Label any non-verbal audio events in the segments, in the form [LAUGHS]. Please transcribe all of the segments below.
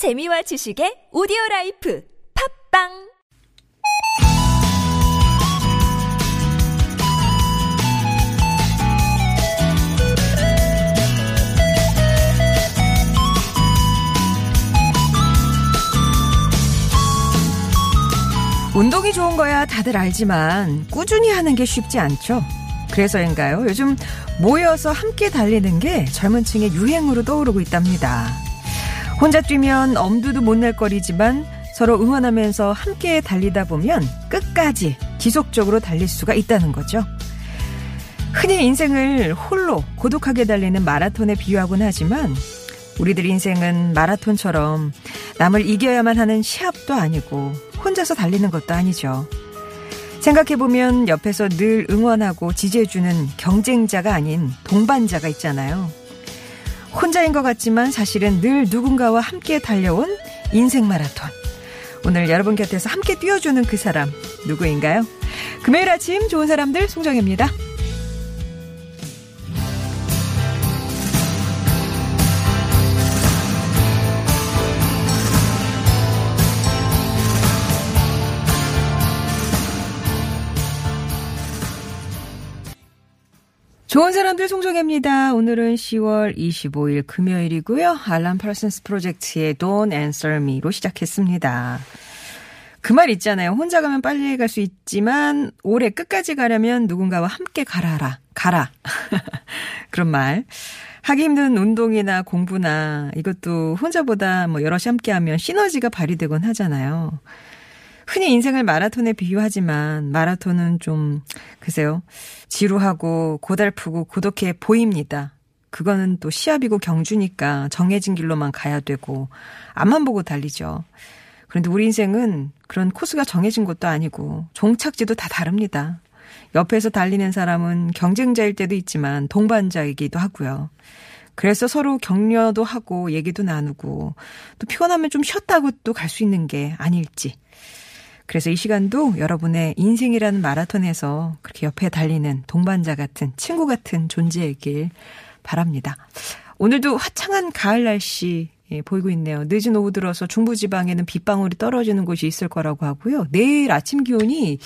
재미와 지식의 오디오 life 팟빵 운동이 좋은 거야 다들 알지만 꾸준히 하는 게 쉽지 않죠. 그래서인가요? 요즘 모여서 함께 달리는 게 젊은 층의 유행으로 떠오르고 있답니다. 혼자 뛰면 엄두도 못 낼 거리지만 서로 응원하면서 함께 달리다 보면 끝까지 지속적으로 달릴 수가 있다는 거죠. 흔히 인생을 홀로 고독하게 달리는 마라톤에 비유하곤 하지만 우리들 인생은 마라톤처럼 남을 이겨야만 하는 시합도 아니고 혼자서 달리는 것도 아니죠. 생각해보면 옆에서 늘 응원하고 지지해주는 경쟁자가 아닌 동반자가 있잖아요. 혼자인 것 같지만 사실은 늘 누군가와 함께 달려온 인생 마라톤. 오늘 여러분 곁에서 함께 뛰어주는 그 사람 누구인가요? 금요일 아침 좋은 사람들 송정입니다. 좋은 사람들 송정혜입니다. 오늘은 10월 25일 금요일이고요. 알람 퍼슨스 프로젝트의 Don't Answer Me로 시작했습니다. 그 말 있잖아요. 혼자 가면 빨리 갈 수 있지만 올해 끝까지 가려면 누군가와 함께 가라라. 가라. [LAUGHS] 그런 말. 하기 힘든 운동이나 공부나 이것도 혼자보다 뭐 여럿이 함께 하면 시너지가 발휘되곤 하잖아요. 흔히 인생을 마라톤에 비유하지만 마라톤은 좀 글쎄요. 지루하고 고달프고 고독해 보입니다. 그거는 또 시합이고 경주니까 정해진 길로만 가야 되고 앞만 보고 달리죠. 그런데 우리 인생은 그런 코스가 정해진 것도 아니고 종착지도 다 다릅니다. 옆에서 달리는 사람은 경쟁자일 때도 있지만 동반자이기도 하고요. 그래서 서로 격려도 하고 얘기도 나누고 또 피곤하면 좀 쉬었다고 또 갈 수 있는 게 아닐지 그래서 이 시간도 여러분의 인생이라는 마라톤에서 그렇게 옆에 달리는 동반자 같은 친구 같은 존재이길 바랍니다. 오늘도 화창한 가을 날씨 예, 보이고 있네요. 늦은 오후 들어서 중부지방에는 빗방울이 떨어지는 곳이 있을 거라고 하고요. 내일 아침 기온이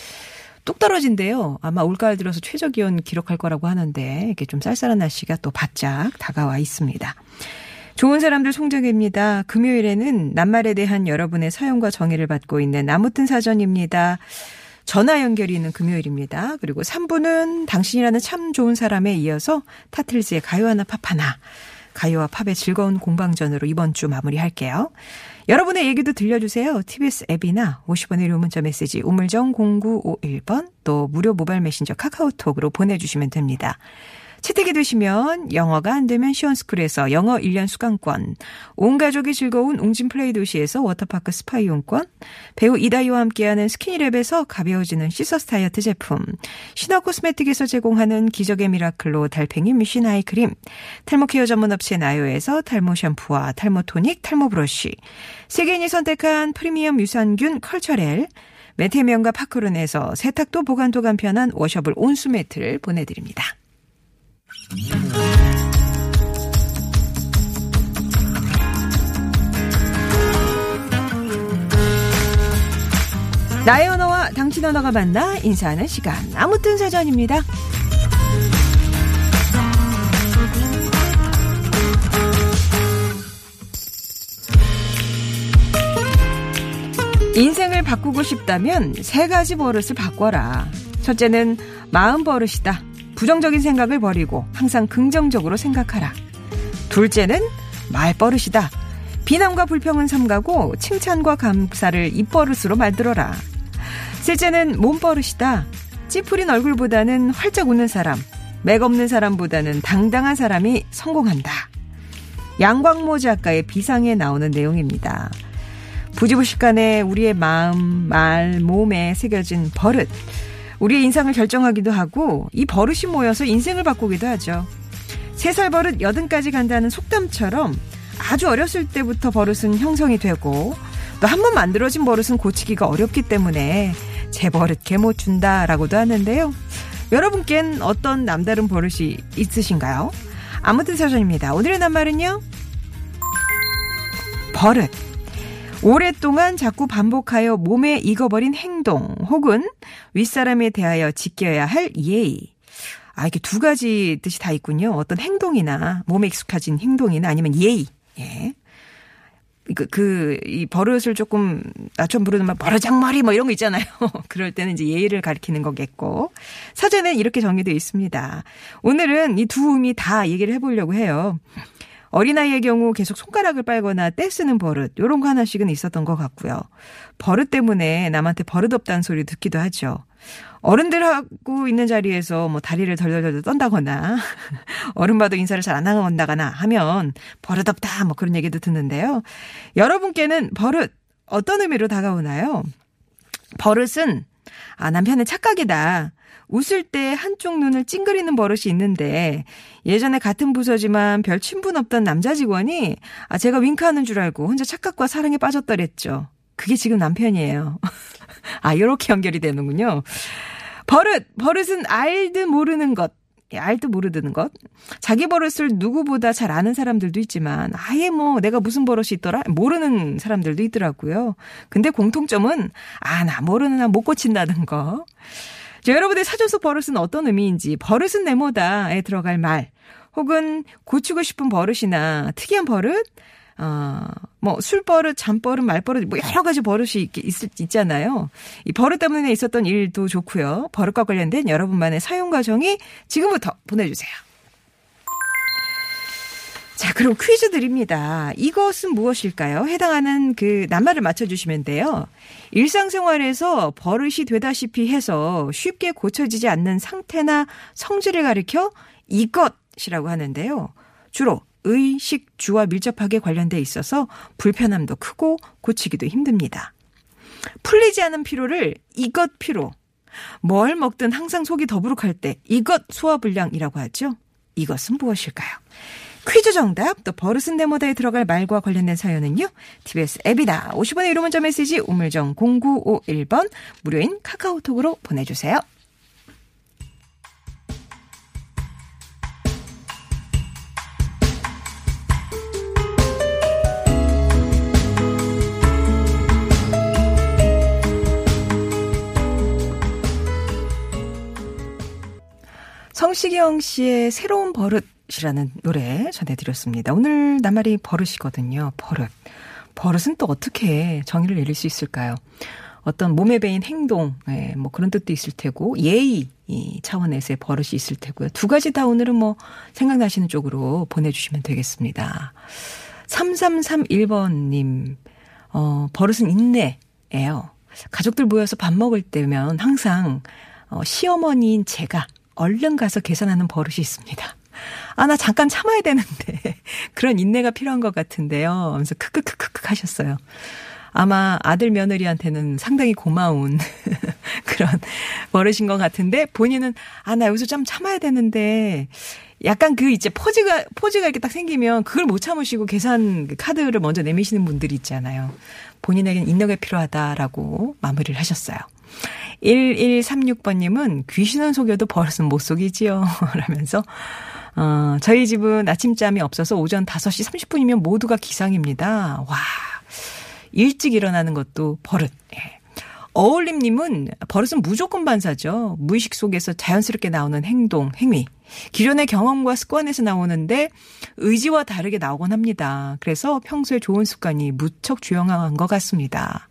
뚝 떨어진대요. 아마 올가을 들어서 최저 기온 기록할 거라고 하는데 이게 좀 쌀쌀한 날씨가 또 바짝 다가와 있습니다. 좋은 사람들 송정혜입니다. 금요일에는 낱말에 대한 여러분의 사연과 정의를 받고 있는 아무튼 사전입니다. 전화 연결이 있는 금요일입니다. 그리고 3부는 당신이라는 참 좋은 사람에 이어서 타틀즈의 가요 하나 팝 하나. 가요와 팝의 즐거운 공방전으로 이번 주 마무리할게요. 여러분의 얘기도 들려주세요. TBS 앱이나 50원의 유료 문자 메시지 우물정 0951번 또 무료 모바일 메신저 카카오톡으로 보내주시면 됩니다. 채택이 되시면 영어가 안 되면 시원스쿨에서 영어 1년 수강권, 온 가족이 즐거운 웅진 플레이 도시에서 워터파크 스파 이용권, 배우 이다희와 함께하는 스키니랩에서 가벼워지는 시서스 다이어트 제품, 신화 코스메틱에서 제공하는 기적의 미라클로 달팽이 미신 eye cream, 탈모 care 전문 업체 나요에서 탈모 샴푸와 탈모 토닉, 탈모 브러쉬, 세계인이 선택한 프리미엄 유산균 컬처렐, 매태면과 파크론에서 세탁도 보관도 간편한 washable 온수 매트를 보내드립니다. 나의 언어와 당신 언어가 만나 인사하는 시간. 아무튼 사전입니다. 인생을 바꾸고 싶다면 세 가지 버릇을 바꿔라. 첫째는 마음 버릇이다. 부정적인 생각을 버리고 항상 긍정적으로 생각하라. 둘째는 말버릇이다. 비난과 불평은 삼가고 칭찬과 감사를 입버릇으로 만들어라. 셋째는 몸버릇이다. 찌푸린 얼굴보다는 활짝 웃는 사람, 맥없는 사람보다는 당당한 사람이 성공한다. 양광모 작가의 비상에 나오는 내용입니다. 부지부식간에 우리의 마음, 말, 몸에 새겨진 버릇. 우리의 인상을 결정하기도 하고 이 버릇이 모여서 인생을 바꾸기도 하죠. 세 살 버릇 여든까지 간다는 속담처럼 아주 어렸을 때부터 버릇은 형성이 되고 또 한 번 만들어진 버릇은 고치기가 어렵기 때문에 제 버릇 개못 준다라고도 하는데요. 여러분께는 어떤 남다른 버릇이 있으신가요? 아무튼 사전입니다. 오늘의 낱말은요. 버릇. 오랫동안 자꾸 반복하여 몸에 익어버린 행동 혹은 윗사람에 대하여 지켜야 할 예의. 아, 이게 두 가지 뜻이 다 있군요. 어떤 행동이나 몸에 익숙해진 행동이나 아니면 예의. 예. 그, 그, 이 버릇을 조금 낮춰 부르는 말, 버르장머리 뭐 이런 거 있잖아요. [LAUGHS] 그럴 때는 이제 예의를 가리키는 거겠고. 사전에 이렇게 정리되어 있습니다. 오늘은 이 두 음이 다 얘기를 해보려고 해요. 어린아이의 경우 계속 손가락을 빨거나 떼쓰는 버릇, 요런 거 하나씩은 있었던 것 같고요. 버릇 때문에 남한테 버릇 없다는 소리 듣기도 하죠. 어른들 하고 있는 자리에서 뭐 다리를 덜덜덜 떤다거나 [LAUGHS] 어른 봐도 인사를 잘 안 한다거나 하면 버릇 없다 뭐 그런 얘기도 듣는데요. 여러분께는 버릇 어떤 의미로 다가오나요? 버릇은 아 남편의 착각이다. 웃을 때 한쪽 눈을 찡그리는 버릇이 있는데 예전에 같은 부서지만 별 친분 없던 남자 직원이 아 제가 윙크하는 줄 알고 혼자 착각과 사랑에 빠졌더랬죠. 그게 지금 남편이에요. [LAUGHS] 아 이렇게 연결이 되는군요. 버릇 버릇은 알듯 모르는 것. 예, 알도 모르는 것. 자기 버릇을 누구보다 잘 아는 사람들도 있지만 아예 뭐 내가 무슨 버릇이 있더라 모르는 사람들도 있더라고요. 근데 공통점은 아 나 모르는 나 못 고친다는 거. 자, 여러분의 사전 속 버릇은 어떤 의미인지 버릇은 네모다에 들어갈 말 혹은 고치고 싶은 버릇이나 특이한 버릇 어, 뭐, 술버릇, 잠버릇, 말버릇, 뭐, 여러 가지 버릇이 있, 있, 있잖아요. 이 버릇 때문에 있었던 일도 좋고요. 버릇과 관련된 여러분만의 사용 과정이 지금부터 보내주세요. 자, 그럼 퀴즈 드립니다. 이것은 무엇일까요? 해당하는 그 낱말을 맞춰주시면 돼요. 일상생활에서 버릇이 되다시피 해서 쉽게 고쳐지지 않는 상태나 성질을 가리켜 이것이라고 하는데요. 주로 의식 주와 밀접하게 관련돼 있어서 불편함도 크고 고치기도 힘듭니다. 풀리지 않은 피로를 이것 피로. 뭘 먹든 항상 속이 더부룩할 때 이것 소화불량이라고 하죠. 이것은 무엇일까요? 퀴즈 정답 또 버릇은 데모다에 들어갈 말과 관련된 사연은요. TBS 앱이다. 50원의 유료 문자 메시지 우물정 0951번 무료인 카카오톡으로 보내주세요. 성시경 씨의 새로운 버릇 이라는 노래 전해드렸습니다. 오늘 나말이 버릇이거든요. 버릇. 버릇은 또 어떻게 정의를 내릴 수 있을까요? 어떤 몸에 배인 행동, 예, 뭐 그런 뜻도 있을 테고, 예의 이 차원에서의 버릇이 있을 테고요. 두 가지 다 오늘은 뭐 생각나시는 쪽으로 보내주시면 되겠습니다. 3331번님, 어, 버릇은 인내예요. 가족들 모여서 밥 먹을 때면 항상 어, 시어머니인 제가 얼른 가서 계산하는 버릇이 있습니다. 아, 나 잠깐 참아야 되는데. [LAUGHS] 그런 인내가 필요한 것 같은데요. 하면서 크크크크크 하셨어요. 아마 아들 며느리한테는 상당히 고마운 [LAUGHS] 그런 버릇인 것 같은데 본인은 아, 나 여기서 좀 참아야 되는데 약간 그 이제 포즈가, 포즈가 이렇게 딱 생기면 그걸 못 참으시고 계산 그 카드를 먼저 내미시는 분들이 있잖아요. 본인에겐 인내가 필요하다라고 마무리를 하셨어요. 1136번님은 귀신은 속여도 버릇은 못 속이지요. [LAUGHS] 라면서, 어, 저희 집은 아침잠이 없어서 오전 5시 30분이면 모두가 기상입니다. 와. 일찍 일어나는 것도 버릇. 예. 어울림님은 버릇은 무조건 반사죠. 무의식 속에서 자연스럽게 나오는 행동, 행위. 기존의 경험과 습관에서 나오는데 의지와 다르게 나오곤 합니다. 그래서 평소에 좋은 습관이 무척 주영한 것 같습니다.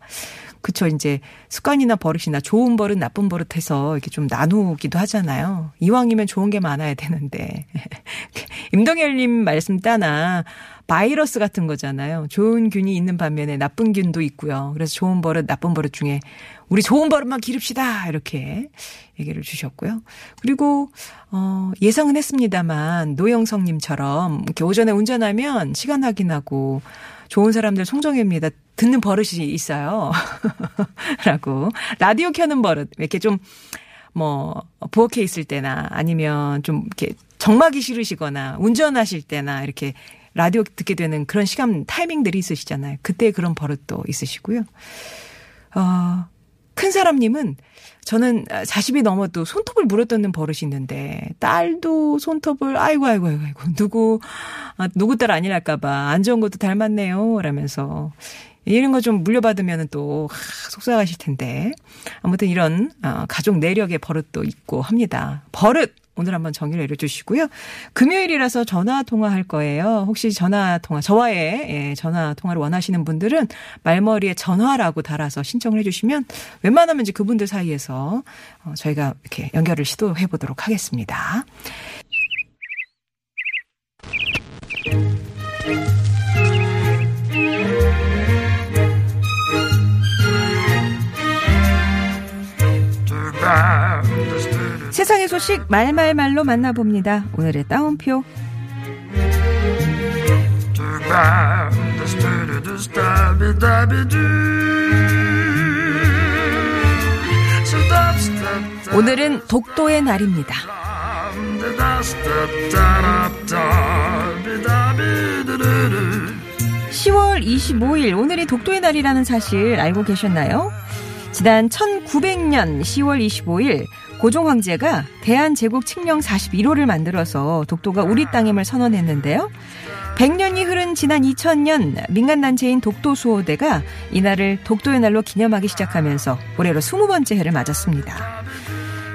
그쵸. 이제 습관이나 버릇이나 좋은 버릇, 나쁜 버릇 해서 이렇게 좀 나누기도 하잖아요. 이왕이면 좋은 게 많아야 되는데. [LAUGHS] 임동열님 말씀 따나 바이러스 같은 거잖아요. 좋은 균이 있는 반면에 나쁜 균도 있고요. 그래서 좋은 버릇, 나쁜 버릇 중에 우리 좋은 버릇만 기릅시다. 이렇게 얘기를 주셨고요. 그리고, 어, 예상은 했습니다만, 노영성님처럼 이렇게 오전에 운전하면 시간 확인하고 좋은 사람들 송정혜입니다. 듣는 버릇이 있어요. [LAUGHS] 라고. 라디오 켜는 버릇. 이렇게 좀, 뭐, 부엌에 있을 때나 아니면 좀 이렇게 정막이 싫으시거나 운전하실 때나 이렇게 라디오 듣게 되는 그런 시간 타이밍들이 있으시잖아요. 그때 그런 버릇도 있으시고요. 어, 큰 사람님은 저는 40이 넘어도 손톱을 물어뜯는 버릇이 있는데 딸도 손톱을 아이고 아이고 아이고 누구 아, 누구 딸 아니랄까봐 안 좋은 것도 닮았네요. 라면서 이런 거 좀 물려받으면 또 하, 속상하실 텐데. 아무튼 이런 어, 가족 내력의 버릇도 있고 합니다. 버릇 오늘 한번 정의를 내려주시고요. 금요일이라서 전화 통화할 거예요. 혹시 전화 통화 저와의 예, 전화 통화를 원하시는 분들은 말머리에 전화라고 달아서 신청을 해주시면 웬만하면 이제 그분들 사이에서 어, 저희가 이렇게 연결을 시도해 보도록 하겠습니다. 세상의 소식 말말말로 만나봅니다. 오늘의 따옴표. 오늘은 독도의 날입니다. 10월 25일 오늘이 독도의 날이라는 사실 알고 계셨나요? 지난 1900년 10월 25일 고종 황제가 대한제국 칙령 41호를 만들어서 독도가 우리 땅임을 선언했는데요. 100년이 흐른 지난 2000년 민간단체인 독도수호대가 이날을 독도의 날로 기념하기 시작하면서 올해로 20번째 해를 맞았습니다.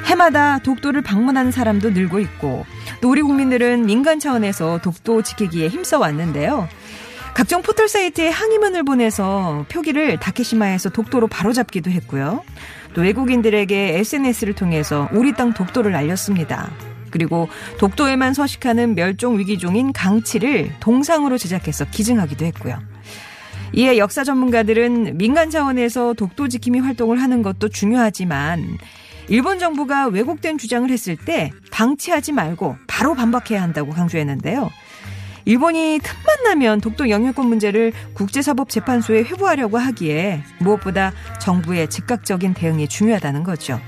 해마다 독도를 방문하는 사람도 늘고 있고 또 우리 국민들은 민간 차원에서 독도 지키기에 힘써 왔는데요. 각종 포털 사이트에 항의문을 보내서 표기를 다케시마에서 독도로 바로잡기도 했고요. 또 외국인들에게 SNS를 통해서 우리 땅 독도를 알렸습니다. 그리고 독도에만 서식하는 멸종 위기종인 강치를 동상으로 제작해서 기증하기도 했고요. 이에 역사 전문가들은 민간 차원에서 독도 지킴이 활동을 하는 것도 중요하지만 일본 정부가 왜곡된 주장을 했을 때 방치하지 말고 바로 반박해야 한다고 강조했는데요. 일본이 틈만 나면 독도 영유권 문제를 국제사법재판소에 회부하려고 하기에 무엇보다 정부의 즉각적인 대응이 중요하다는 거죠.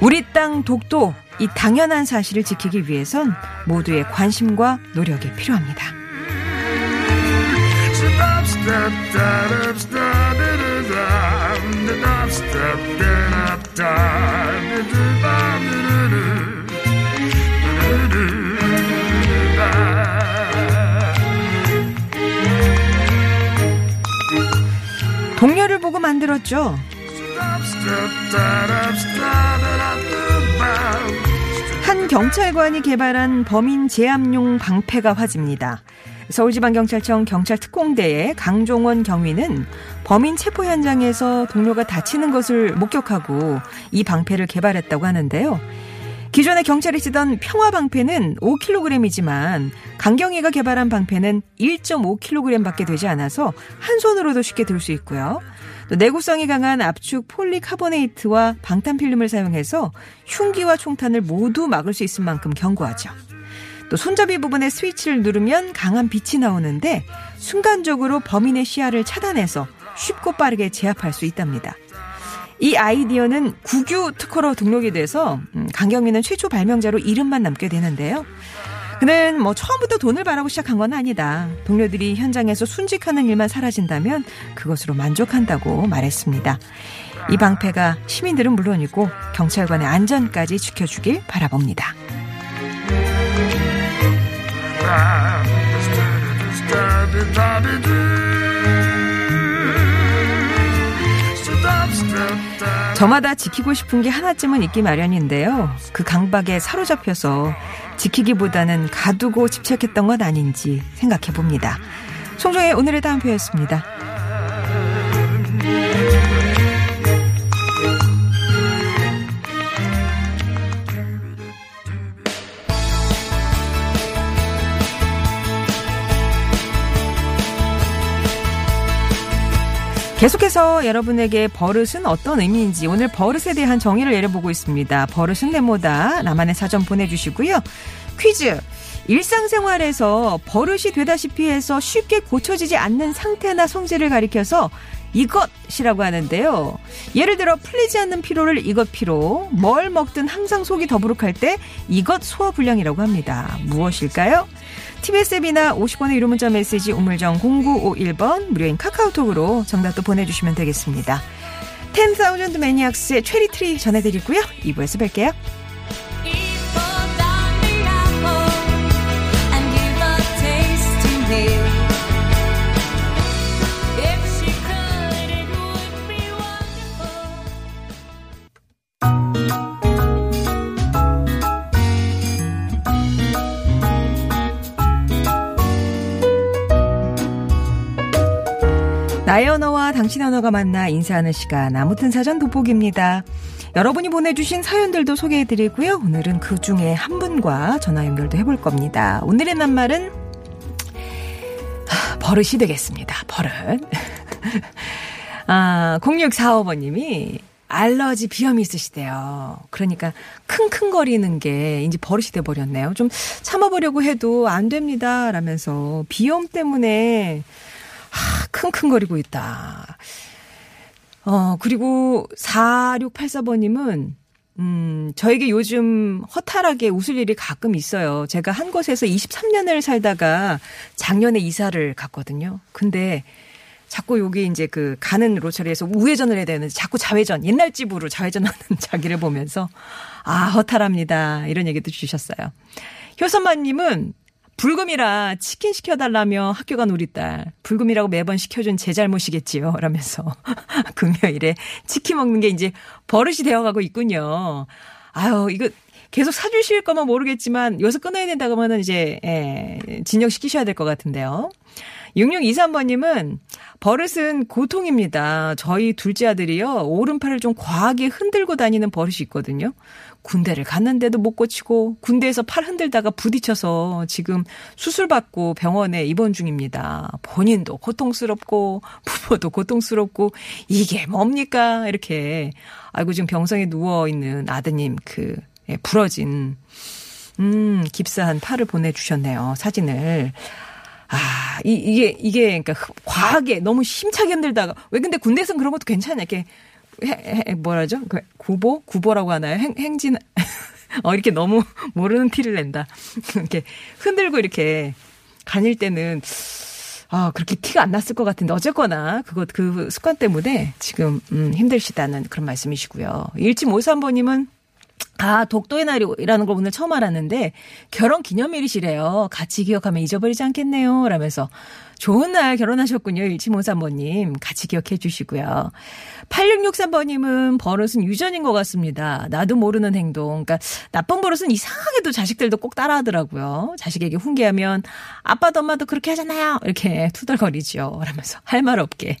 우리 땅 독도 이 당연한 사실을 지키기 위해선 모두의 관심과 노력이 필요합니다. 동료를 보고 만들었죠. 한 경찰관이 개발한 범인 제압용 방패가 화제입니다. 서울지방경찰청 경찰특공대의 강종원 경위는 범인 체포 현장에서 동료가 다치는 것을 목격하고 이 방패를 개발했다고 하는데요. 기존에 경찰이 쓰던 평화 방패는 5kg이지만 강경희가 개발한 방패는 1.5kg 밖에 되지 않아서 한 손으로도 쉽게 들 수 있고요. 또 내구성이 강한 압축 폴리카보네이트와 방탄 필름을 사용해서 흉기와 총탄을 모두 막을 수 있을 만큼 견고하죠. 또 손잡이 부분에 스위치를 누르면 강한 빛이 나오는데 순간적으로 범인의 시야를 차단해서 쉽고 빠르게 제압할 수 있답니다. 이 아이디어는 국유 특허로 등록이 돼서 음, 강경민은 최초 발명자로 이름만 남게 되는데요. 그는 뭐 처음부터 돈을 바라고 시작한 건 아니다. 동료들이 현장에서 순직하는 일만 사라진다면 그것으로 만족한다고 말했습니다. 이 방패가 시민들은 물론이고 경찰관의 안전까지 지켜주길 바라봅니다. 저마다 지키고 싶은 게 하나쯤은 있기 마련인데요. 그 강박에 사로잡혀서 지키기보다는 가두고 집착했던 건 아닌지 생각해 봅니다. 송정의 오늘의 다음표였습니다. 계속해서 여러분에게 버릇은 어떤 의미인지 오늘 버릇에 대한 정의를 내려보고 있습니다. 버릇은 네모다. 나만의 사전 보내주시고요. 퀴즈. 일상생활에서 버릇이 되다시피 해서 쉽게 고쳐지지 않는 상태나 성질을 가리켜서 이것이라고 하는데요. 예를 들어 풀리지 않는 피로를 이것 피로, 뭘 먹든 항상 속이 더부룩할 때 이것 소화불량이라고 합니다. 무엇일까요? TBS 앱이나 50번의 유료 문자 메시지 우물정 0951번 무료인 카카오톡으로 정답도 보내주시면 되겠습니다. 10,000 매니악스의 체리트리 전해드리고요. 2부에서 뵐게요. 나의 언어와 당신의 언어가 만나 인사하는 시간 아무튼 사전 돋보기입니다. 여러분이 보내주신 사연들도 소개해드리고요. 오늘은 그 중에 한 분과 전화 연결도 해볼 겁니다. 오늘의 낱말은 하, 버릇이 되겠습니다. 버릇. [LAUGHS] 아, 0645번님이 알러지 비염이 있으시대요. 그러니까 킁킁거리는 게 이제 버릇이 돼 버렸네요. 좀 참아보려고 해도 안 됩니다. 라면서 비염 때문에 하, 킁킁거리고 있다. 어, 그리고 4684번님은 음, 저에게 요즘 허탈하게 웃을 일이 가끔 있어요. 제가 한 곳에서 23년을 살다가 작년에 이사를 갔거든요. 근데 자꾸 여기 이제 그 가는 로처리에서 우회전을 해야 되는데 자꾸 좌회전, 옛날 집으로 좌회전하는 [LAUGHS] 자기를 보면서 아, 허탈합니다. 이런 얘기도 주셨어요. 효선마님은 불금이라 치킨 시켜달라며 학교 간 우리 딸. 불금이라고 매번 시켜준 제 잘못이겠지요. 라면서 [LAUGHS] 금요일에 치킨 먹는 게 이제 버릇이 되어가고 있군요. 아유, 이거 계속 사주실 거면 모르겠지만 여기서 끊어야 된다고 하면 이제, 예, 진정시키셔야 될 것 같은데요. 6623번님은 버릇은 고통입니다. 저희 둘째 아들이요. 오른팔을 좀 과하게 흔들고 다니는 버릇이 있거든요. 군대를 갔는데도 못 고치고 군대에서 팔 흔들다가 부딪혀서 지금 수술받고 병원에 입원 중입니다. 본인도 고통스럽고 부모도 고통스럽고 이게 뭡니까? 이렇게 아이고 지금 병성에 누워 있는 아드님 그 예, 부러진 음 깁스한 팔을 보내 주셨네요. 사진을. 아, 이, 이게, 이게, 그러니까, 과하게, 너무 힘차게 흔들다가, 왜 근데 군대에서는 그런 것도 괜찮아. 이렇게, 뭐라죠? 그 구보? 구보라고 하나요? 행, 행진, [LAUGHS] 어, 이렇게 너무 [LAUGHS] 모르는 티를 낸다. [LAUGHS] 이렇게 흔들고 이렇게 다닐 때는, 아, 그렇게 티가 안 났을 것 같은데, 어쨌거나, 그것, 그 습관 때문에 지금, 음, 힘들시다는 그런 말씀이시고요. 1753번님은 아, 독도의 날이라는 걸 오늘 처음 알았는데 결혼 기념일이시래요. 같이 기억하면 잊어버리지 않겠네요. 라면서 좋은 날 결혼하셨군요. 1753번님. 같이 기억해 주시고요. 8663번님은 버릇은 유전인 것 같습니다. 나도 모르는 행동. 그러니까 나쁜 버릇은 이상하게도 자식들도 꼭 따라 하더라고요. 자식에게 훈계하면 아빠도 엄마도 그렇게 하잖아요. 이렇게 투덜거리죠. 라면서 할 말 없게.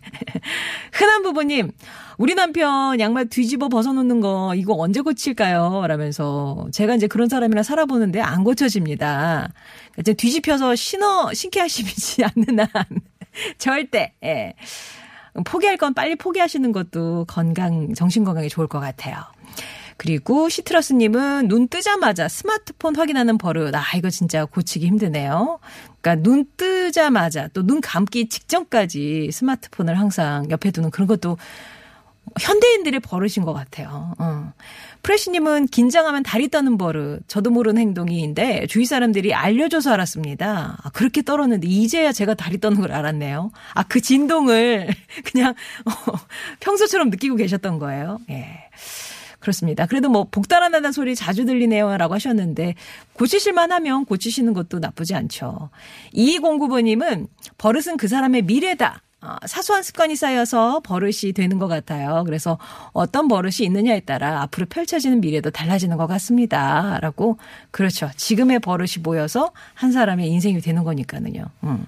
[LAUGHS] 흔한 부부님. 우리 남편 양말 뒤집어 벗어놓는 거 이거 언제 고칠까요? 라면서 제가 이제 그런 사람이랑 살아보는데 안 고쳐집니다. 이제 뒤집혀서 신어 신게 하시지 [LAUGHS] 않는 한 [LAUGHS] 절대 예. 포기할 건 빨리 포기하시는 것도 건강 정신 건강에 좋을 것 같아요. 그리고 시트러스님은 눈 뜨자마자 스마트폰 확인하는 버릇. 아, 이거 진짜 고치기 힘드네요. 그러니까 눈 뜨자마자 또 눈 감기 직전까지 스마트폰을 항상 옆에 두는 그런 것도 현대인들의 버릇인 것 같아요. 어. 프레시님은 긴장하면 다리 떠는 버릇, 저도 모르는 행동인데 주위 사람들이 알려줘서 알았습니다. 아, 그렇게 떨었는데 이제야 제가 다리 떠는 걸 알았네요. 아, 그 진동을 [LAUGHS] 그냥 어, 평소처럼 느끼고 계셨던 거예요. 예. 그렇습니다. 그래도 뭐 복달아나는 소리 자주 들리네요라고 하셨는데 고치실만 하면 고치시는 것도 나쁘지 않죠. 2209번님은 버릇은 그 사람의 미래다. 어, 사소한 습관이 쌓여서 버릇이 되는 것 같아요. 그래서 어떤 버릇이 있느냐에 따라 앞으로 펼쳐지는 미래도 달라지는 것 같습니다. 라고, 그렇죠. 지금의 버릇이 모여서 한 사람의 인생이 되는 거니까는요. 음.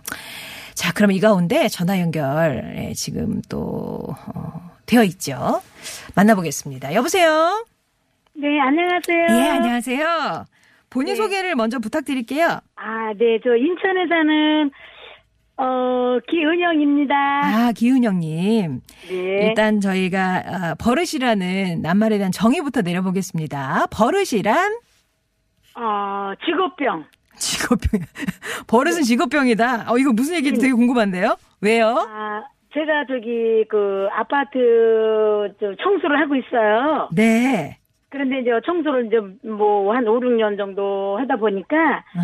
자, 그럼 이 가운데 전화 연결, 예, 지금 또, 어, 되어 있죠. 만나보겠습니다. 여보세요? 네, 안녕하세요. 예, 안녕하세요. 본인 네. 소개를 먼저 부탁드릴게요. 아, 네, 저 인천에 사는 어 기은영입니다. 아, 기은영님. 네. 일단 저희가 아, 버릇이라는 낱말에 대한 정의부터 내려보겠습니다. 버릇이란 어 직업병. 직업병. [LAUGHS] 버릇은 직업병이다. 어, 이거 무슨 얘기인지 되게 궁금한데요? 왜요? 아, 제가 저기 그 아파트 저 청소를 하고 있어요. 네. 그런데 이제 청소를 이제 뭐 한 5, 6년 정도 하다 보니까 어,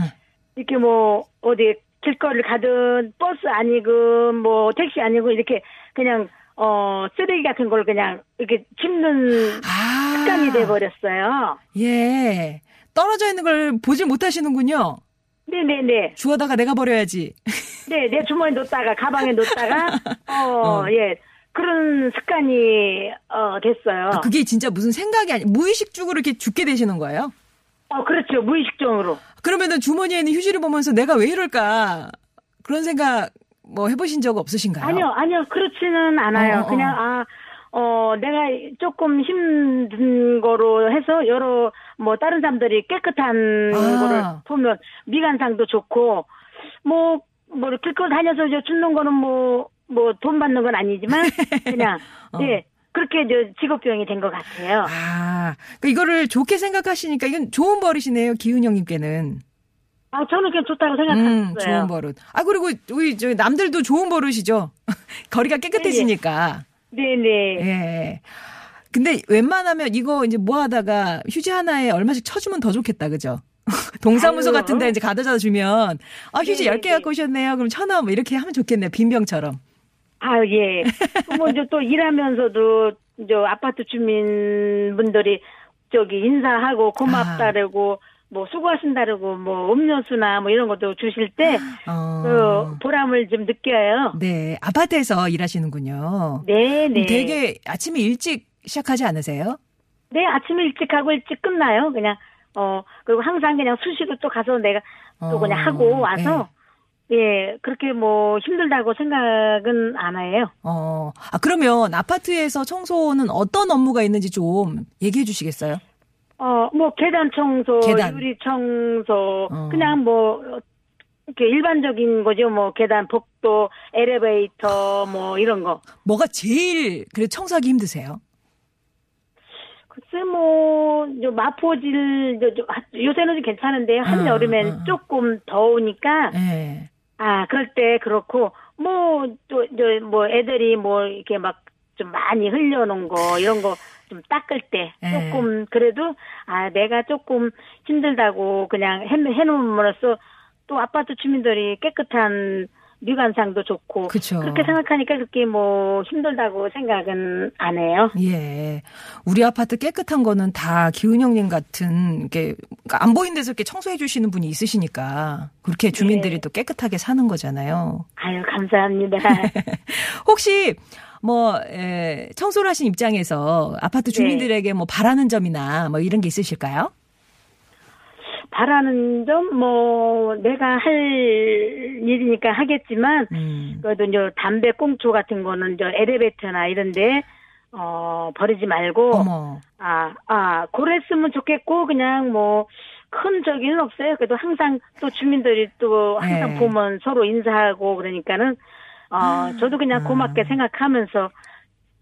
이렇게 뭐 어디 길거리를 가든 버스 아니고 뭐 택시 아니고 이렇게 그냥 어 쓰레기 같은 걸 그냥 이렇게 짚는 아. 습관이 돼 버렸어요. 예. 떨어져 있는 걸 보질 못하시는군요. 네네네. 주워다가 내가 버려야지. 네, 내 주머니에 놓다가 가방에 놓다가 [LAUGHS] 어, 어. 예. 그런 습관이 어 됐어요. 아, 그게 진짜 무슨 생각이 아니, 무의식적으로 이렇게 죽게 되시는 거예요? 어, 그렇죠. 무의식적으로. 그러면은 주머니에 있는 휴지를 보면서 내가 왜 이럴까? 그런 생각 뭐 해보신 적 없으신가요? 아니요, 아니요, 그렇지는 않아요. 어, 어, 어. 그냥, 아, 어, 내가 조금 힘든 거로 해서 여러, 뭐, 다른 사람들이 깨끗한 아. 거를 보면 미관상도 좋고, 뭐, 뭐, 길거 다녀서 저 죽는 거는 뭐, 뭐, 돈 받는 건 아니지만, [LAUGHS] 그냥, 어. 예, 그렇게 저 직업병이 된 것 같아요. 아, 그러니까 이거를 좋게 생각하시니까 이건 좋은 버릇이네요, 기은영님께는. 아, 저는 그냥 좋다고 음, 생각했어요. 좋은 버릇. 아, 그리고 우리 저 남들도 좋은 버릇이죠. [LAUGHS] 거리가 깨끗해지니까. 네네. 예. 근데 웬만하면 이거 이제 뭐 하다가 휴지 하나에 얼마씩 쳐주면 더 좋겠다, 그죠? [LAUGHS] 동사무소. 같은 데 이제 가져다 주면, 아, 휴지 네, 10개 네. 갖고 오셨네요. 그럼 천 원, 뭐 이렇게 하면 좋겠네요. 빈병처럼. 아, 예. 뭐, 이제 또 일하면서도, 저, 아파트 주민분들이, 저기, 인사하고, 고맙다라고, 뭐, 수고하신다라고, 뭐, 음료수나 뭐, 이런 것도 주실 때, 어. 그, 보람을 좀 느껴요. 네. 아파트에서 일하시는군요. 네네. 그럼 되게 아침에 일찍 시작하지 않으세요? 네, 아침에 일찍 하고 일찍 끝나요. 그냥, 어, 그리고 항상 그냥 수시로 또 가서 내가 또 어, 그냥 하고 와서, 예, 그렇게 뭐 힘들다고 생각은 안 해요. 어. 아, 그러면 아파트에서 청소는 어떤 업무가 있는지 좀 얘기해 주시겠어요? 어, 뭐, 계단 청소, 계단. 유리 청소, 어. 그냥 뭐, 이렇게 일반적인 거죠. 뭐, 계단, 복도, 엘리베이터, 뭐, 이런 거. 뭐가 제일 그래 청소하기 힘드세요? 글쎄, 뭐, 저 마포질, 요새는 좀 괜찮은데요. 한 여름엔 어, 어. 조금 더우니까, 예. 아, 그럴 때 그렇고, 뭐, 또, 저, 뭐, 애들이 뭐, 이렇게 막, 좀 많이 흘려놓은 거, 이런 거 좀 닦을 때, 예. 조금, 그래도, 아, 내가 조금 힘들다고 그냥 해, 해놓음으로써 또 아파트 주민들이 깨끗한 미관상도 좋고, 그쵸. 그렇게 생각하니까 그렇게 뭐 힘들다고 생각은 안 해요. 예. 우리 아파트 깨끗한 거는 다 기은영님 같은, 이렇게, 그러니까 안 보이는 데서 이렇게 청소해 주시는 분이 있으시니까, 그렇게 주민들이 네. 또 깨끗하게 사는 거잖아요. 아유, 감사합니다. [LAUGHS] 혹시, 뭐, 에, 청소를 하신 입장에서 아파트 주민들에게 뭐 바라는 점이나 뭐 이런 게 있으실까요? 바라는 점, 뭐, 내가 할 일이니까 하겠지만, 음. 그래도 이제 담배 꽁초 같은 거는 저 엘리베이터나 이런데 어 버리지 말고 어머. 아아 그랬으면 좋겠고 그냥 뭐 큰 저기는 없어요. 그래도 항상 또 주민들이 또 항상 네. 보면 서로 인사하고 그러니까는 어 저도 그냥 고맙게 음. 생각하면서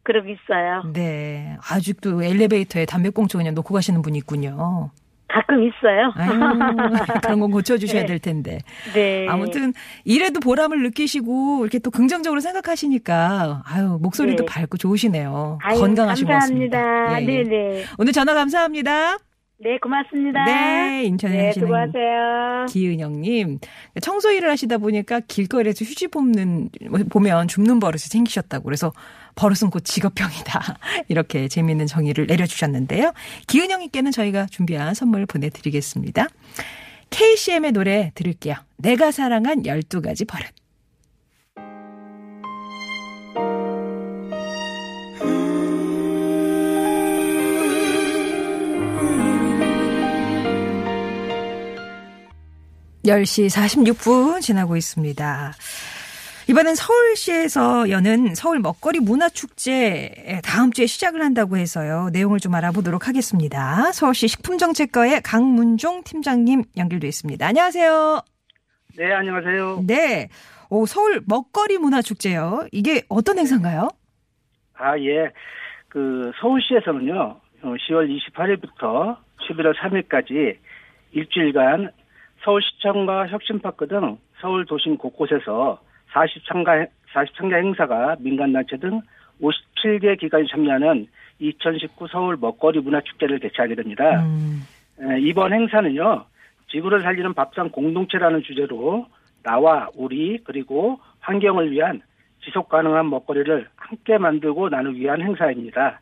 그러고 있어요. 네. 아직도 엘리베이터에 담배꽁초 그냥 놓고 가시는 분이 있군요. 가끔 있어요. 아유, 그런 건 고쳐주셔야 [LAUGHS] 네. 될 텐데. 네. 아무튼 이래도 보람을 느끼시고 이렇게 또 긍정적으로 생각하시니까 아유 목소리도 네. 밝고 좋으시네요. 아유, 건강하신 것 감사합니다. 같습니다. 예, 예. 네네. 오늘 전화 감사합니다. 네 고맙습니다. 네, 인천에 네, 사시는 수고하세요. 기은영님 청소 일을 하시다 보니까 길거리에서 휴지 뽑는 보면 줍는 버릇이 생기셨다고 그래서 버릇은 곧 직업병이다 [LAUGHS] 이렇게 재미있는 정의를 내려주셨는데요. 기은영님께는 저희가 준비한 선물 보내드리겠습니다. KCM의 노래 들을게요. 내가 사랑한 12가지 버릇. 열시 46분 지나고 있습니다. 이번엔 서울시에서 여는 서울 먹거리 문화축제 다음 주에 시작을 한다고 해서요. 내용을 좀 알아보도록 하겠습니다. 서울시 식품정책과의 강문종 팀장님 연결돼 있습니다. 안녕하세요. 네, 안녕하세요. 네. 오, 서울 먹거리 문화축제요. 이게 어떤 행사인가요? 아, 예. 그, 서울시에서는요, 어, 10월 28일부터 11월 3일까지 일주일간 서울시청과 혁신파크 등 서울 도심 곳곳에서 40참가, 40참가 행사가 민간단체 등 57개 기관이 참여하는 2019 서울 먹거리 문화축제를 개최하게 됩니다. 음, 에, 이번 행사는요, 지구를 살리는 밥상 공동체라는 주제로 나와 우리 그리고 환경을 위한 지속 가능한 먹거리를 함께 만들고 나누기 위한 행사입니다.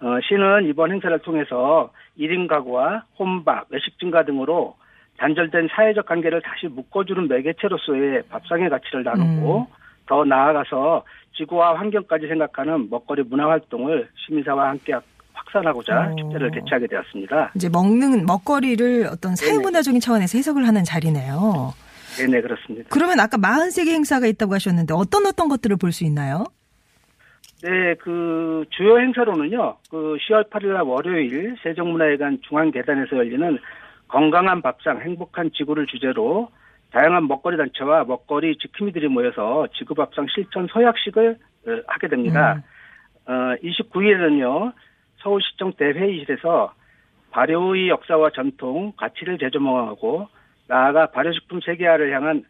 어, 시는 이번 행사를 통해서 1인 가구와 혼밥, 외식 증가 등으로 단절된 사회적 관계를 다시 묶어주는 매개체로서의 밥상의 가치를 나누고 더 나아가서 지구와 환경까지 생각하는 먹거리 문화 활동을 시민사와 함께 확산하고자 어. 축제를 개최하게 되었습니다. 이제 먹는 먹거리를 어떤 사회문화적인 차원에서 해석을 하는 자리네요. 네네 그렇습니다. 그러면 아까 43개 행사가 있다고 하셨는데 어떤 어떤 것들을 볼 수 있나요? 네, 그 주요 행사로는요. 그 10월 8일 날 월요일 세종문화회관 중앙 계단에서 열리는 건강한 밥상 행복한 지구를 주제로 다양한 먹거리 단체와 먹거리 지킴이들이 모여서 지구밥상 실천 서약식을 어, 하게 됩니다. 어, 29일에는요. 서울시청 대회의실에서 발효의 역사와 전통, 가치를 재조명하고 나아가 발효식품 세계화를 향한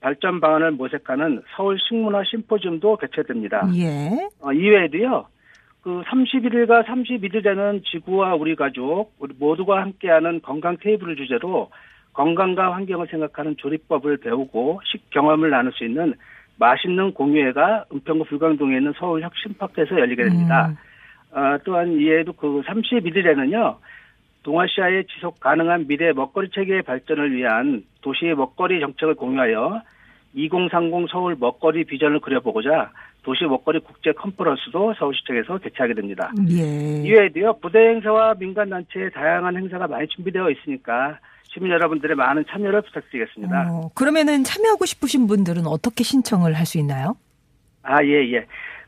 발전 방안을 모색하는 서울 식문화 심포지움도 개최됩니다. 예. 어, 이외에도요, 그 31일과 31일 되는 지구와 우리 가족, 우리 모두가 함께하는 건강 테이블을 주제로 건강과 환경을 생각하는 조리법을 배우고 식 경험을 나눌 수 있는 맛있는 공유회가 은평구 불광동에 있는 서울 혁신파크에서 열리게 됩니다. 어, 또한 이에도 그 31일에는요, 동아시아의 지속 가능한 미래 먹거리 체계의 발전을 위한 도시의 먹거리 정책을 공유하여 2030 서울 먹거리 비전을 그려보고자 도시 먹거리 국제 컨퍼런스도 서울시청에서 개최하게 됩니다. 예. 이외에도요 부대 행사와 민간 단체의 다양한 행사가 많이 준비되어 있으니까 시민 여러분들의 많은 참여를 부탁드리겠습니다. 어, 그러면은 참여하고 싶으신 분들은 어떻게 신청을 할 수 있나요? 아, 예, 예.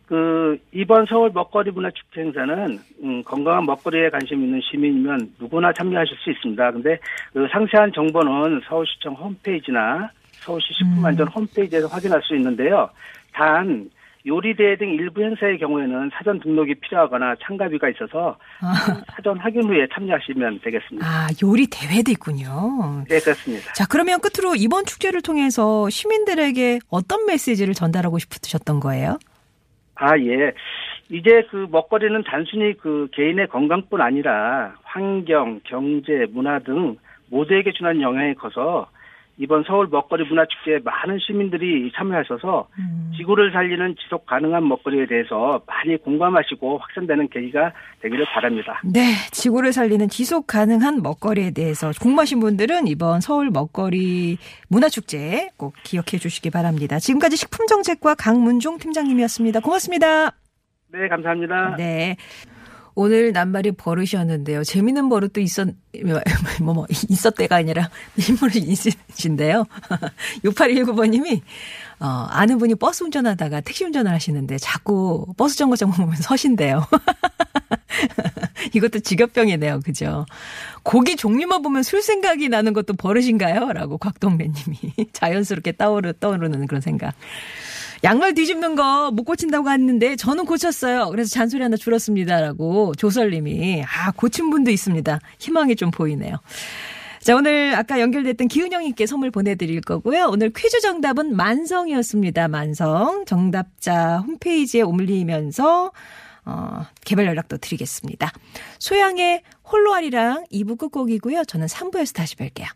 그, 이번 서울 먹거리 문화 축제 행사는, 음, 건강한 먹거리에 관심 있는 시민이면 누구나 참여하실 수 있습니다. 근데 그 상세한 정보는 서울시청 홈페이지나 서울시 식품안전 홈페이지에서 확인할 수 있는데요. 단, 요리대회 등 일부 행사의 경우에는 사전 등록이 필요하거나 참가비가 있어서 사전 확인 후에 참여하시면 되겠습니다. 아, 요리 대회도 있군요. 네, 그렇습니다. 자, 그러면 끝으로 이번 축제를 통해서 시민들에게 어떤 메시지를 전달하고 싶으셨던 거예요? 아, 예. 이제 그 먹거리는 단순히 그 개인의 건강뿐 아니라 환경, 경제, 문화 등 모두에게 주는 영향이 커서 이번 서울 먹거리 문화축제에 많은 시민들이 참여하셔서 지구를 살리는 지속 가능한 먹거리에 대해서 많이 공감하시고 확산되는 계기가 되기를 바랍니다. 네, 지구를 살리는 지속 가능한 먹거리에 대해서 궁금하신 분들은 이번 서울 먹거리 문화축제 꼭 기억해 주시기 바랍니다. 지금까지 식품정책과 강문종 팀장님이었습니다. 고맙습니다. 네, 감사합니다. 네. 오늘 낱말이 버릇이었는데요. 재미있는 버릇도 있었, [LAUGHS] 뭐, 뭐, 있었대가 아니라 인물이 있으신데요. [LAUGHS] 6819번님이, 어, 아는 분이 버스 운전하다가 택시 운전을 하시는데 자꾸 버스 정거장 보면 서신대요. [LAUGHS] 이것도 직업병이네요. 그죠? 고기 종류만 보면 술 생각이 나는 것도 버릇인가요? 라고 곽동래님이 자연스럽게 떠오르, 떠오르는 그런 생각. 양말 뒤집는 거 못 고친다고 했는데 저는 고쳤어요. 그래서 잔소리 하나 줄었습니다라고 조설님이 아 고친 분도 있습니다. 희망이 좀 보이네요. 자 오늘 아까 연결됐던 기은영님께 선물 보내드릴 거고요. 오늘 퀴즈 정답은 만성이었습니다. 만성 정답자 홈페이지에 올리면서 어, 개별 연락도 드리겠습니다. 소양의 홀로아리랑 2부 끝곡이고요. 저는 3부에서 다시 뵐게요.